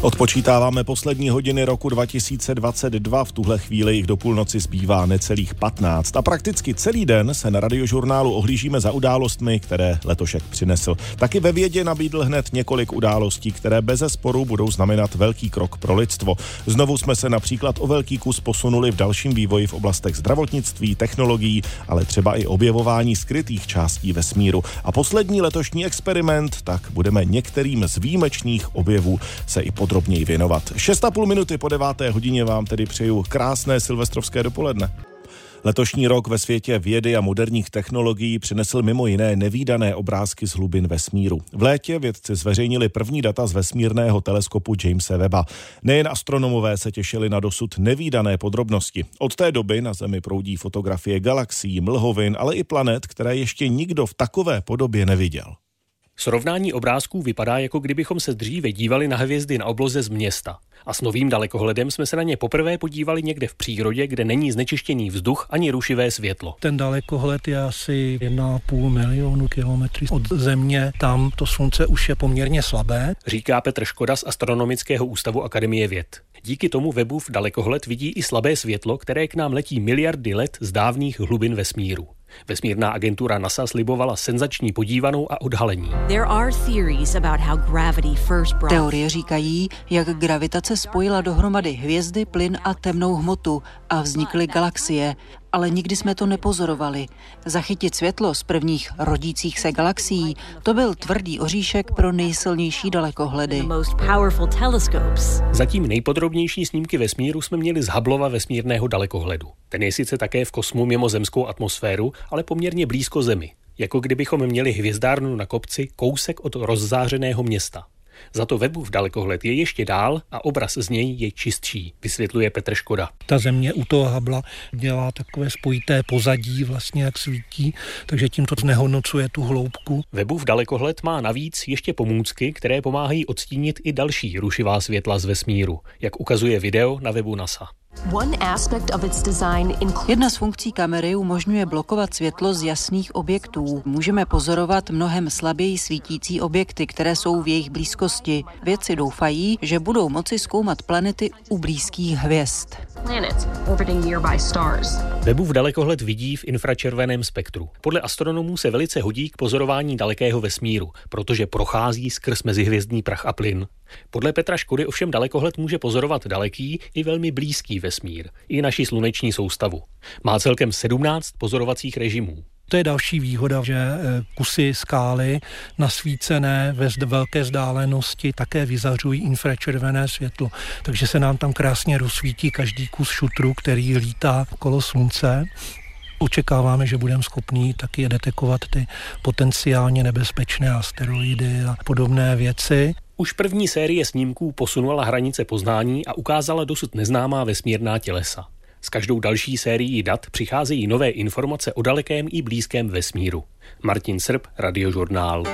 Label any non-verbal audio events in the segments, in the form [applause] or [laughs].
Odpočítáváme poslední hodiny roku 2022, v tuhle chvíli jich do půlnoci zbývá necelých 15 a prakticky celý den se na radiožurnálu ohlížíme za událostmi, které letošek přinesl. Taky ve vědě nabídl hned několik událostí, které bez sporu budou znamenat velký krok pro lidstvo. Znovu jsme se například o velký kus posunuli v dalším vývoji v oblastech zdravotnictví, technologií, ale třeba i objevování skrytých částí vesmíru. A poslední letošní experiment, tak budeme některým z výjimečných objevů se i podrobněji věnovat. 6,5 minuty po deváté hodině vám tedy přeju krásné silvestrovské dopoledne. Letošní rok ve světě vědy a moderních technologií přinesl mimo jiné nevýdané obrázky z hlubin vesmíru. V létě vědci zveřejnili první data z vesmírného teleskopu Jamesa Webba. Nejen astronomové se těšili na dosud nevýdané podrobnosti. Od té doby na Zemi proudí fotografie galaxií, mlhovin, ale i planet, které ještě nikdo v takové podobě neviděl. Srovnání obrázků vypadá, jako kdybychom se dříve dívali na hvězdy na obloze z města. A s novým dalekohledem jsme se na ně poprvé podívali někde v přírodě, kde není znečištěný vzduch ani rušivé světlo. Ten dalekohled je asi 1,5 milionu kilometrů od země. Tam to slunce už je poměrně slabé. Říká Petr Škoda z Astronomického ústavu Akademie věd. Díky tomu webův dalekohled vidí i slabé světlo, které k nám letí miliardy let z dávných hlubin vesmíru. Vesmírná agentura NASA slibovala senzační podívanou a odhalení. Teorie říkají, jak gravitace spojila dohromady hvězdy, plyn a temnou hmotu a vznikly galaxie, ale nikdy jsme to nepozorovali. Zachytit světlo z prvních rodících se galaxií, to byl tvrdý oříšek pro nejsilnější dalekohledy. Zatím nejpodrobnější snímky vesmíru jsme měli z Hubbleova vesmírného dalekohledu. Ten je sice také v kosmu mimo zemskou atmosféru, ale poměrně blízko Zemi. Jako kdybychom měli hvězdárnu na kopci kousek od rozzářeného města. Za to webův dalekohled je ještě dál a obraz z něj je čistší, vysvětluje Petr Škoda. Ta země u toho Habla dělá takové spojité pozadí, vlastně jak svítí, takže tím to znehodnocuje tu hloubku. Webův dalekohled má navíc ještě pomůcky, které pomáhají odstínit i další rušivá světla z vesmíru, jak ukazuje video na webu NASA. Jedna z funkcí kamery umožňuje blokovat světlo z jasných objektů. Můžeme pozorovat mnohem slaběji svítící objekty, které jsou v jejich blízkosti. Vědci doufají, že budou moci zkoumat planety u blízkých hvězd. Webův dalekohled vidí v infračerveném spektru. Podle astronomů se velice hodí k pozorování dalekého vesmíru, protože prochází skrz mezihvězdný prach a plyn. Podle Petra Škody ovšem dalekohled může pozorovat daleký i velmi blízký vesmír, i naši sluneční soustavu. Má celkem 17 pozorovacích režimů. To je další výhoda, že eh, kusy skály nasvícené ve velké vzdálenosti také vyzařují infračervené světlo. Takže se nám tam krásně rozsvítí každý kus šutru, který lítá kolo slunce. Očekáváme, že budeme schopní taky detekovat ty potenciálně nebezpečné asteroidy a podobné věci. Už první série snímků posunula hranice poznání a ukázala dosud neznámá vesmírná tělesa. S každou další sérií dat přicházejí nové informace o dalekém i blízkém vesmíru. Martin Srb, Radiožurnál.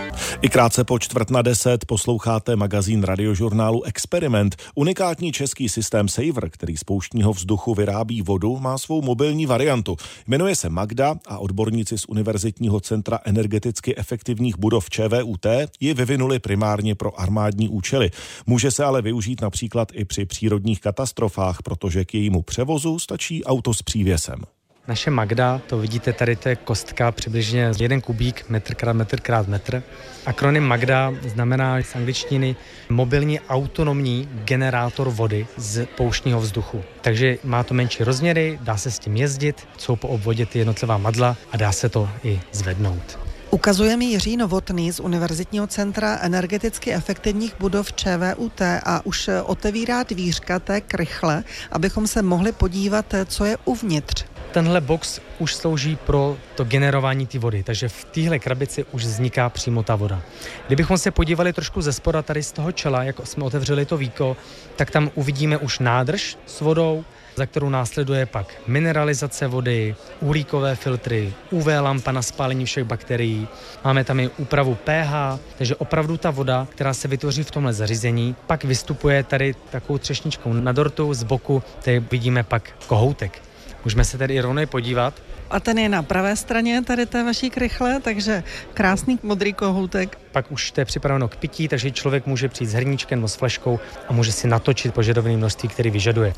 I krátce po čtvrt na deset posloucháte magazín radiožurnálu Experiment. Unikátní český systém Saver, který z pouštního vzduchu vyrábí vodu, má svou mobilní variantu. Jmenuje se Magda a odborníci z Univerzitního centra energeticky efektivních budov ČVUT ji vyvinuli primárně pro armádní účely. Může se ale využít například i při přírodních katastrofách, protože k jejímu převozu stačí auto s přívěsem. Naše Magda, to vidíte tady, to je kostka přibližně jeden kubík, metr krát metr krát metr. Akronym Magda znamená z angličtiny mobilní autonomní generátor vody z pouštního vzduchu. Takže má to menší rozměry, dá se s tím jezdit, jsou po obvodě ty jednotlivá madla a dá se to i zvednout. Ukazuje mi Jiří Novotný z Univerzitního centra energeticky efektivních budov ČVUT a už otevírá dvířka tak rychle, abychom se mohli podívat, co je uvnitř. Tenhle box už slouží pro to generování té vody, takže v téhle krabici už vzniká přímo ta voda. Kdybychom se podívali trošku ze spoda tady z toho čela, jak jsme otevřeli to víko, tak tam uvidíme už nádrž s vodou, za kterou následuje pak mineralizace vody, uhlíkové filtry, UV lampa na spálení všech bakterií. Máme tam i úpravu pH, takže opravdu ta voda, která se vytvoří v tomhle zařízení, pak vystupuje tady takovou třešničkou na dortu, z boku, tady vidíme pak kohoutek. Můžeme se tedy rovnou podívat. A ten je na pravé straně tady té vaší krychle, takže krásný modrý kohoutek. Pak už to je připraveno k pití, takže člověk může přijít s hrníčkem nebo s fleškou a může si natočit požadované množství, který vyžaduje.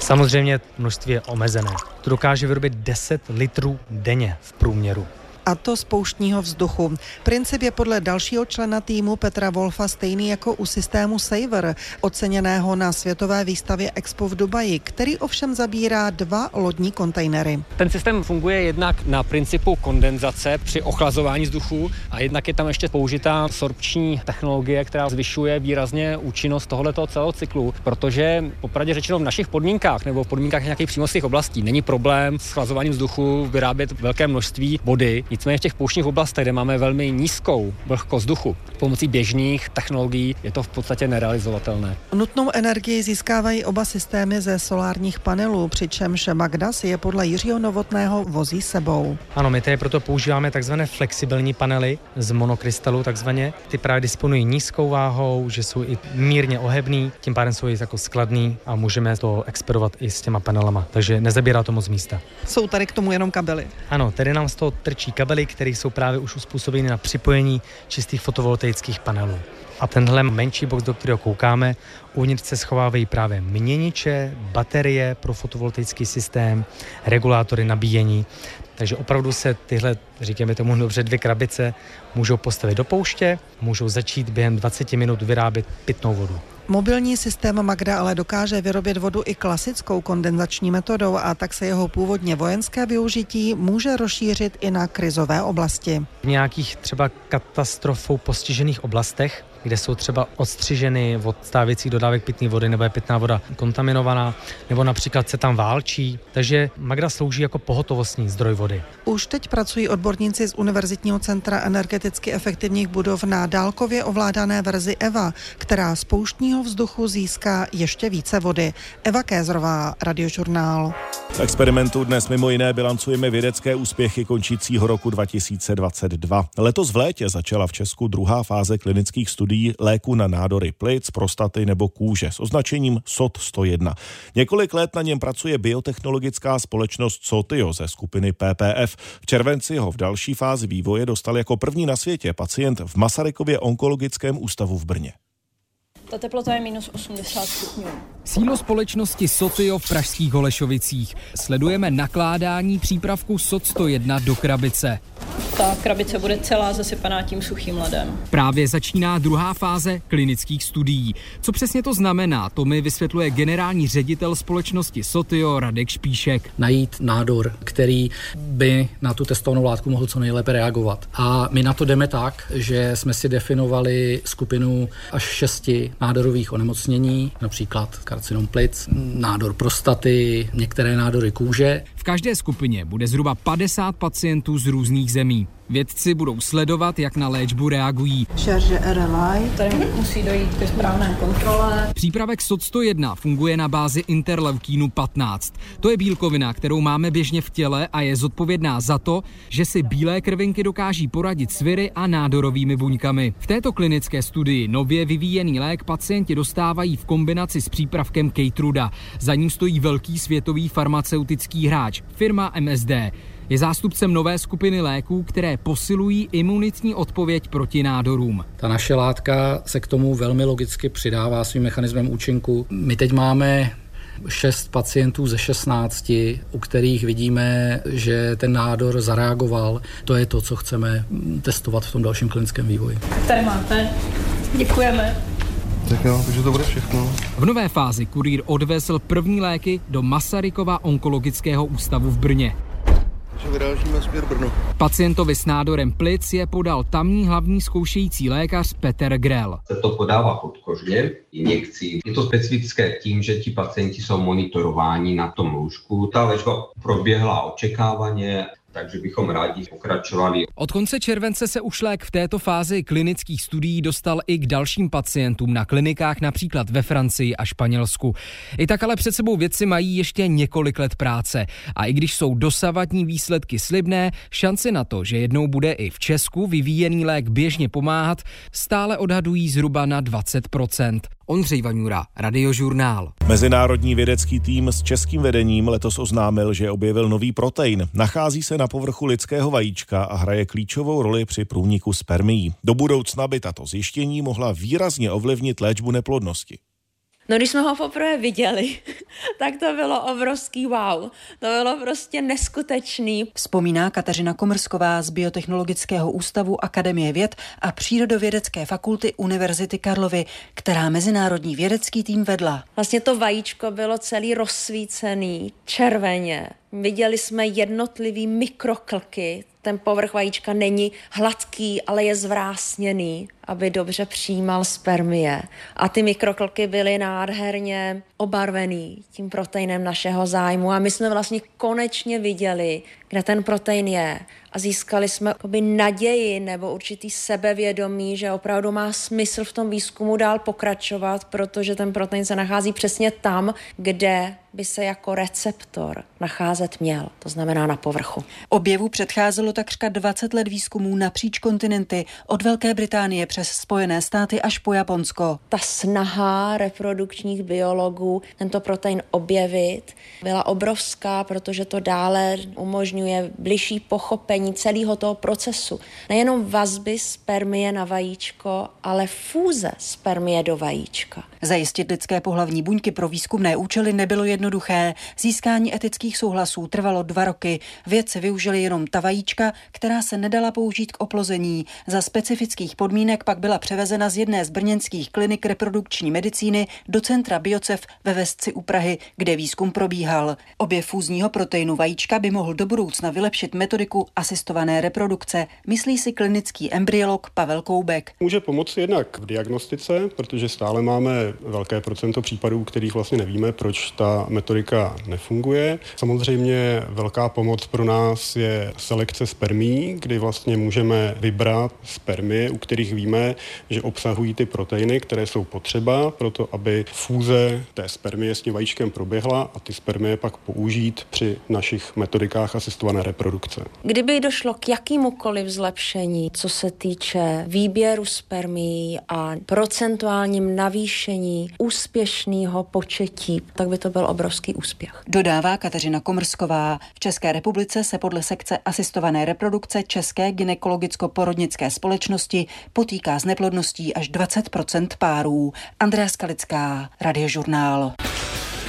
Samozřejmě množství je omezené. To dokáže vyrobit 10 litrů denně v průměru a to z pouštního vzduchu. Princip je podle dalšího člena týmu Petra Wolfa stejný jako u systému Saver, oceněného na světové výstavě Expo v Dubaji, který ovšem zabírá dva lodní kontejnery. Ten systém funguje jednak na principu kondenzace při ochlazování vzduchu a jednak je tam ještě použitá sorpční technologie, která zvyšuje výrazně účinnost tohoto celého cyklu, protože popravdě řečeno v našich podmínkách nebo v podmínkách nějakých přímořských oblastí není problém s chlazováním vzduchu vyrábět velké množství vody. Nicméně v těch pouštních oblastech, kde máme velmi nízkou vlhkost vzduchu, pomocí běžných technologií je to v podstatě nerealizovatelné. Nutnou energii získávají oba systémy ze solárních panelů, přičemž Magda si je podle Jiřího Novotného vozí sebou. Ano, my tady proto používáme takzvané flexibilní panely z monokrystalu takzvaně. Ty právě disponují nízkou váhou, že jsou i mírně ohebný, tím pádem jsou i jako skladný a můžeme to expedovat i s těma panelama, takže nezabírá to moc místa. Jsou tady k tomu jenom kabely. Ano, tady nám z toho trčí kabely kabely, které jsou právě už uspůsobeny na připojení čistých fotovoltaických panelů. A tenhle menší box, do kterého koukáme, uvnitř se schovávají právě měniče, baterie pro fotovoltaický systém, regulátory nabíjení. Takže opravdu se tyhle, říkáme tomu dobře, dvě krabice můžou postavit do pouště, můžou začít během 20 minut vyrábět pitnou vodu. Mobilní systém Magda ale dokáže vyrobit vodu i klasickou kondenzační metodou a tak se jeho původně vojenské využití může rozšířit i na krizové oblasti. V nějakých třeba katastrofou postižených oblastech kde jsou třeba odstřiženy od stávěcích dodávek pitné vody nebo je pitná voda kontaminovaná, nebo například se tam válčí. Takže Magda slouží jako pohotovostní zdroj vody. Už teď pracují odborníci z Univerzitního centra energeticky efektivních budov na dálkově ovládané verzi EVA, která z pouštního vzduchu získá ještě více vody. Eva Kézrová, Radiožurnál. V experimentu dnes mimo jiné bilancujeme vědecké úspěchy končícího roku 2022. Letos v létě začala v Česku druhá fáze klinických studií studií léku na nádory plic, prostaty nebo kůže s označením SOT 101. Několik let na něm pracuje biotechnologická společnost Sotio ze skupiny PPF. V červenci ho v další fázi vývoje dostal jako první na světě pacient v Masarykově onkologickém ústavu v Brně. Ta teplota je minus 80 stupňů. Sídlo společnosti Sotio v pražských Holešovicích. Sledujeme nakládání přípravku SOT 101 do krabice. Ta krabice bude celá zasypaná tím suchým ledem. Právě začíná druhá fáze klinických studií. Co přesně to znamená, to mi vysvětluje generální ředitel společnosti Sotio Radek Špíšek. Najít nádor, který by na tu testovanou látku mohl co nejlépe reagovat. A my na to jdeme tak, že jsme si definovali skupinu až šesti nádorových onemocnění, například karcinom plic, nádor prostaty, některé nádory kůže. V každé skupině bude zhruba 50 pacientů z různých zemí. Vědci budou sledovat, jak na léčbu reagují. Šarže RLI. Tady musí dojít ke správné kontrole. Přípravek SOT 101 funguje na bázi interleukínu 15. To je bílkovina, kterou máme běžně v těle a je zodpovědná za to, že si bílé krvinky dokáží poradit s viry a nádorovými buňkami. V této klinické studii nově vyvíjený lék pacienti dostávají v kombinaci s přípravkem Keytruda. Za ním stojí velký světový farmaceutický hráč, firma MSD. Je zástupcem nové skupiny léků, které posilují imunitní odpověď proti nádorům. Ta naše látka se k tomu velmi logicky přidává svým mechanismem účinku. My teď máme šest pacientů ze 16, u kterých vidíme, že ten nádor zareagoval. To je to, co chceme testovat v tom dalším klinickém vývoji. Tady máte. Děkujeme. Tak jo, takže to bude všechno. V nové fázi kurýr odvezl první léky do Masarykova onkologického ústavu v Brně že vyrážíme směr Brno. Pacientovi s nádorem plic je podal tamní hlavní zkoušející lékař Peter Grell. Se to podává podkožně injekcí. Je to specifické tím, že ti pacienti jsou monitorováni na tom lůžku. Ta léčba proběhla očekávaně takže bychom rádi pokračovali. Od konce července se už lék v této fázi klinických studií dostal i k dalším pacientům na klinikách například ve Francii a Španělsku. I tak ale před sebou vědci mají ještě několik let práce a i když jsou dosavadní výsledky slibné, šance na to, že jednou bude i v Česku vyvíjený lék běžně pomáhat, stále odhadují zhruba na 20%. Ondřej Vaňura, Radiožurnál. Mezinárodní vědecký tým s českým vedením letos oznámil, že objevil nový protein. Nachází se na povrchu lidského vajíčka a hraje klíčovou roli při průniku spermií. Do budoucna by tato zjištění mohla výrazně ovlivnit léčbu neplodnosti. No když jsme ho poprvé viděli, [laughs] tak to bylo obrovský wow. To bylo prostě neskutečný. Vzpomíná Kateřina Komrsková z Biotechnologického ústavu Akademie věd a Přírodovědecké fakulty Univerzity Karlovy, která mezinárodní vědecký tým vedla. Vlastně to vajíčko bylo celý rozsvícený, červeně. Viděli jsme jednotlivý mikroklky, ten povrch vajíčka není hladký, ale je zvrásněný, aby dobře přijímal spermie. A ty mikroklky byly nádherně obarvený tím proteinem našeho zájmu a my jsme vlastně konečně viděli, kde ten protein je a získali jsme naději nebo určitý sebevědomí, že opravdu má smysl v tom výzkumu dál pokračovat, protože ten protein se nachází přesně tam, kde by se jako receptor nacházet měl, to znamená na povrchu. Objevu předcházelo takřka 20 let výzkumů napříč kontinenty, od Velké Británie přes Spojené státy až po Japonsko. Ta snaha reprodukčních biologů tento protein objevit byla obrovská, protože to dále umožňuje bližší pochopení celého toho procesu. Nejenom vazby spermie na vajíčko, ale fúze spermie do vajíčka. Zajistit lidské pohlavní buňky pro výzkumné účely nebylo jednoduché. Získání etických souhlasů trvalo dva roky. Vědci využili jenom ta vajíčka, která se nedala použít k oplození. Za specifických podmínek pak byla převezena z jedné z brněnských klinik reprodukční medicíny do centra Biocev ve Vesci u Prahy, kde výzkum probíhal. Obě fúzního proteinu vajíčka by mohl do budoucna vylepšit metodiku asistované reprodukce, myslí si klinický embryolog Pavel Koubek. Může pomoci jednak v diagnostice, protože stále máme velké procento případů, kterých vlastně nevíme, proč ta metodika nefunguje. Samozřejmě velká pomoc pro nás je selekce spermí, kdy vlastně můžeme vybrat spermie, u kterých víme, že obsahují ty proteiny, které jsou potřeba pro to, aby fúze té spermie s tím vajíčkem proběhla a ty spermie pak použít při našich metodikách asistované reprodukce. Kdyby došlo k jakýmukoliv zlepšení, co se týče výběru spermií a procentuálním navýšení úspěšného početí, tak by to byl obrovský úspěch. Dodává Kateřina Komrsková. V České republice se podle sekce asistované reprodukce České ginekologicko-porodnické společnosti potýká s neplodností až 20% párů. Andrea Skalická, Radiožurnál.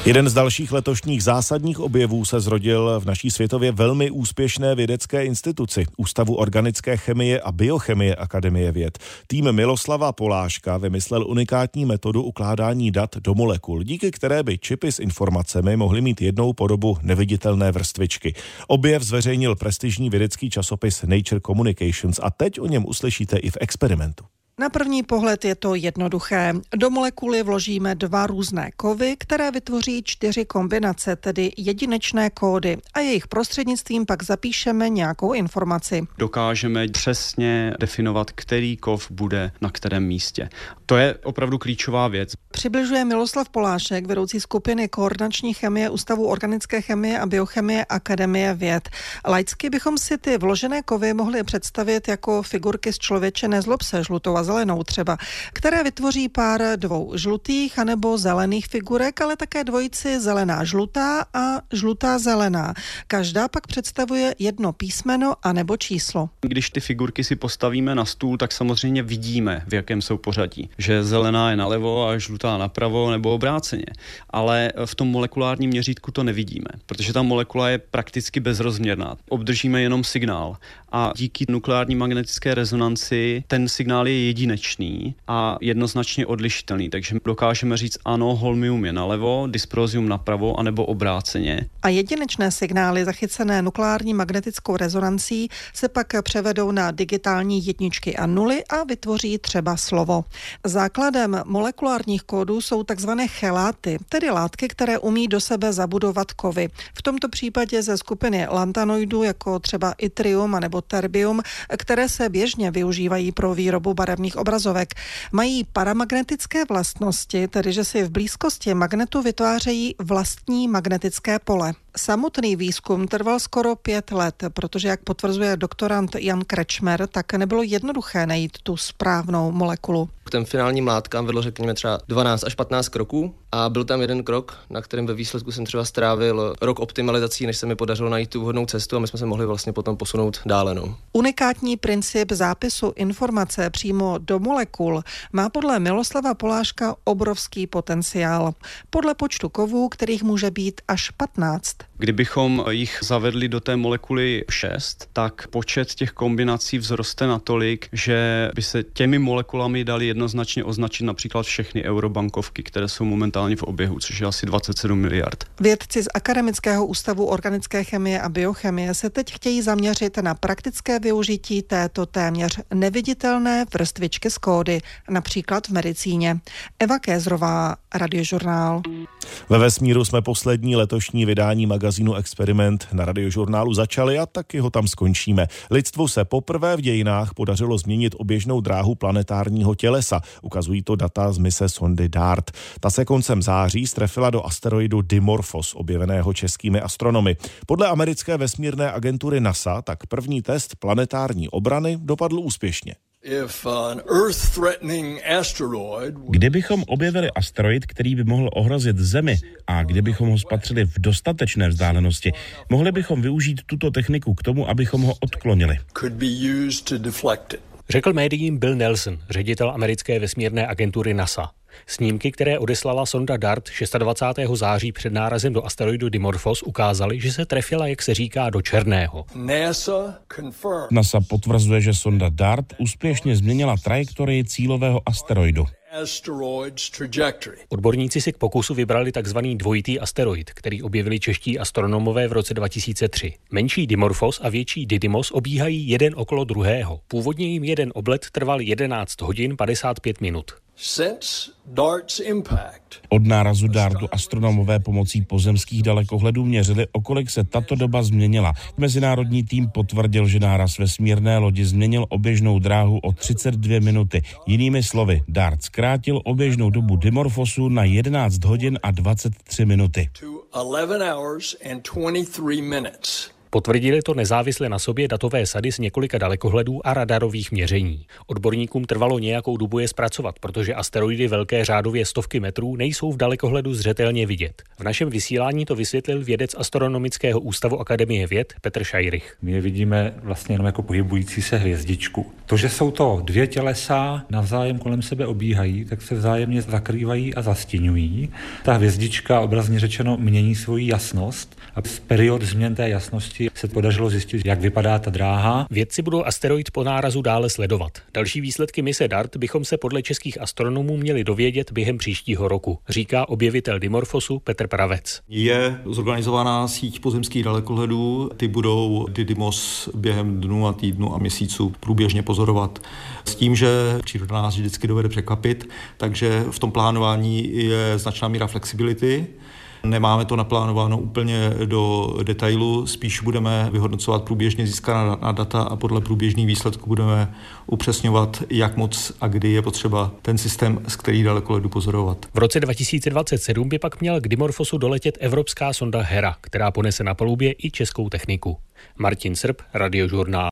Jeden z dalších letošních zásadních objevů se zrodil v naší světově velmi úspěšné vědecké instituci, Ústavu organické chemie a biochemie Akademie věd. Tým Miloslava Poláška vymyslel unikátní metodu ukládání dat do molekul, díky které by čipy s informacemi mohly mít jednou podobu neviditelné vrstvičky. Objev zveřejnil prestižní vědecký časopis Nature Communications a teď o něm uslyšíte i v experimentu. Na první pohled je to jednoduché. Do molekuly vložíme dva různé kovy, které vytvoří čtyři kombinace, tedy jedinečné kódy a jejich prostřednictvím pak zapíšeme nějakou informaci. Dokážeme přesně definovat, který kov bude na kterém místě. To je opravdu klíčová věc. Přibližuje Miloslav Polášek, vedoucí skupiny koordinační chemie Ústavu organické chemie a biochemie Akademie věd. Laicky bychom si ty vložené kovy mohli představit jako figurky z člověče nezlob se žlutou a zelenou třeba, které vytvoří pár dvou žlutých anebo zelených figurek, ale také dvojici zelená žlutá a žlutá zelená. Každá pak představuje jedno písmeno anebo číslo. Když ty figurky si postavíme na stůl, tak samozřejmě vidíme, v jakém jsou pořadí. Že zelená je nalevo a žlutá napravo nebo obráceně. Ale v tom molekulárním měřítku to nevidíme, protože ta molekula je prakticky bezrozměrná. Obdržíme jenom signál a díky nukleární magnetické rezonanci ten signál je jedinečný a jednoznačně odlišitelný, takže dokážeme říct ano, holmium je nalevo, dysprozium napravo, anebo obráceně. A jedinečné signály zachycené nukleární magnetickou rezonancí se pak převedou na digitální jedničky a nuly a vytvoří třeba slovo. Základem molekulárních kódů jsou takzvané cheláty, tedy látky, které umí do sebe zabudovat kovy. V tomto případě ze skupiny lantanoidů, jako třeba itrium nebo terbium, které se běžně využívají pro výrobu barevných obrazovek. Mají paramagnetické vlastnosti, tedy že si v blízkosti magnetu vytvářejí vlastní magnetické pole. Samotný výzkum trval skoro pět let, protože, jak potvrzuje doktorant Jan Krečmer, tak nebylo jednoduché najít tu správnou molekulu. K těm finálním látkám vedlo řekněme třeba 12 až 15 kroků a byl tam jeden krok, na kterém ve výsledku jsem třeba strávil rok optimalizací, než se mi podařilo najít tu vhodnou cestu a my jsme se mohli vlastně potom posunout dále. No. Unikátní princip zápisu informace přímo do molekul má podle Miloslava Poláška obrovský potenciál. Podle počtu kovů, kterých může být až 15. Kdybychom jich zavedli do té molekuly 6, tak počet těch kombinací vzroste natolik, že by se těmi molekulami dali jednoznačně označit například všechny eurobankovky, které jsou momentálně v oběhu, což je asi 27 miliard. Vědci z Akademického ústavu organické chemie a biochemie se teď chtějí zaměřit na praktické využití této téměř neviditelné vrstvičky z kódy, například v medicíně. Eva Kézrová, Radiožurnál. Ve vesmíru jsme poslední letošní vydání magazínu Experiment na radiožurnálu začali a taky ho tam skončíme. Lidstvu se poprvé v dějinách podařilo změnit oběžnou dráhu planetárního tělesa. Ukazují to data z mise sondy DART. Ta se koncem září strefila do asteroidu Dimorphos, objeveného českými astronomy. Podle americké vesmírné agentury NASA tak první test planetární obrany dopadl úspěšně. Kdybychom objevili asteroid, který by mohl ohrozit Zemi a kdybychom ho spatřili v dostatečné vzdálenosti, mohli bychom využít tuto techniku k tomu, abychom ho odklonili. Řekl médiím Bill Nelson, ředitel americké vesmírné agentury NASA. Snímky, které odeslala sonda DART 26. září před nárazem do asteroidu Dimorphos, ukázaly, že se trefila, jak se říká, do černého. NASA potvrzuje, že sonda DART úspěšně změnila trajektorii cílového asteroidu. Odborníci si k pokusu vybrali tzv. dvojitý asteroid, který objevili čeští astronomové v roce 2003. Menší Dimorphos a větší Didymos obíhají jeden okolo druhého. Původně jim jeden oblet trval 11 hodin 55 minut. Od nárazu Dartu astronomové pomocí pozemských dalekohledů měřili, o kolik se tato doba změnila. Mezinárodní tým potvrdil, že náraz vesmírné lodi změnil oběžnou dráhu o 32 minuty. Jinými slovy, Dart zkrátil oběžnou dobu Dimorphosu na 11 hodin a 23 minuty. Potvrdili to nezávisle na sobě datové sady z několika dalekohledů a radarových měření. Odborníkům trvalo nějakou dobu je zpracovat, protože asteroidy velké řádově stovky metrů nejsou v dalekohledu zřetelně vidět. V našem vysílání to vysvětlil vědec Astronomického ústavu Akademie věd Petr Šajrych. My je vidíme vlastně jenom jako pohybující se hvězdičku. To, že jsou to dvě tělesa, navzájem kolem sebe obíhají, tak se vzájemně zakrývají a zastěňují. Ta hvězdička obrazně řečeno mění svoji jasnost a period změn té jasnosti se podařilo zjistit, jak vypadá ta dráha. Vědci budou asteroid po nárazu dále sledovat. Další výsledky mise DART bychom se podle českých astronomů měli dovědět během příštího roku, říká objevitel Dimorphosu Petr Pravec. Je zorganizovaná síť pozemských dalekohledů, ty budou Didymos během dnů a týdnů a měsíců průběžně pozorovat. S tím, že příroda nás vždycky dovede překvapit, takže v tom plánování je značná míra flexibility. Nemáme to naplánováno úplně do detailu, spíš budeme vyhodnocovat průběžně získaná data a podle průběžných výsledků budeme upřesňovat, jak moc a kdy je potřeba ten systém, z který dalekoledu pozorovat. V roce 2027 by pak měl k Dimorphosu doletět evropská sonda Hera, která ponese na palubě i českou techniku. Martin Srb, Radiožurnál.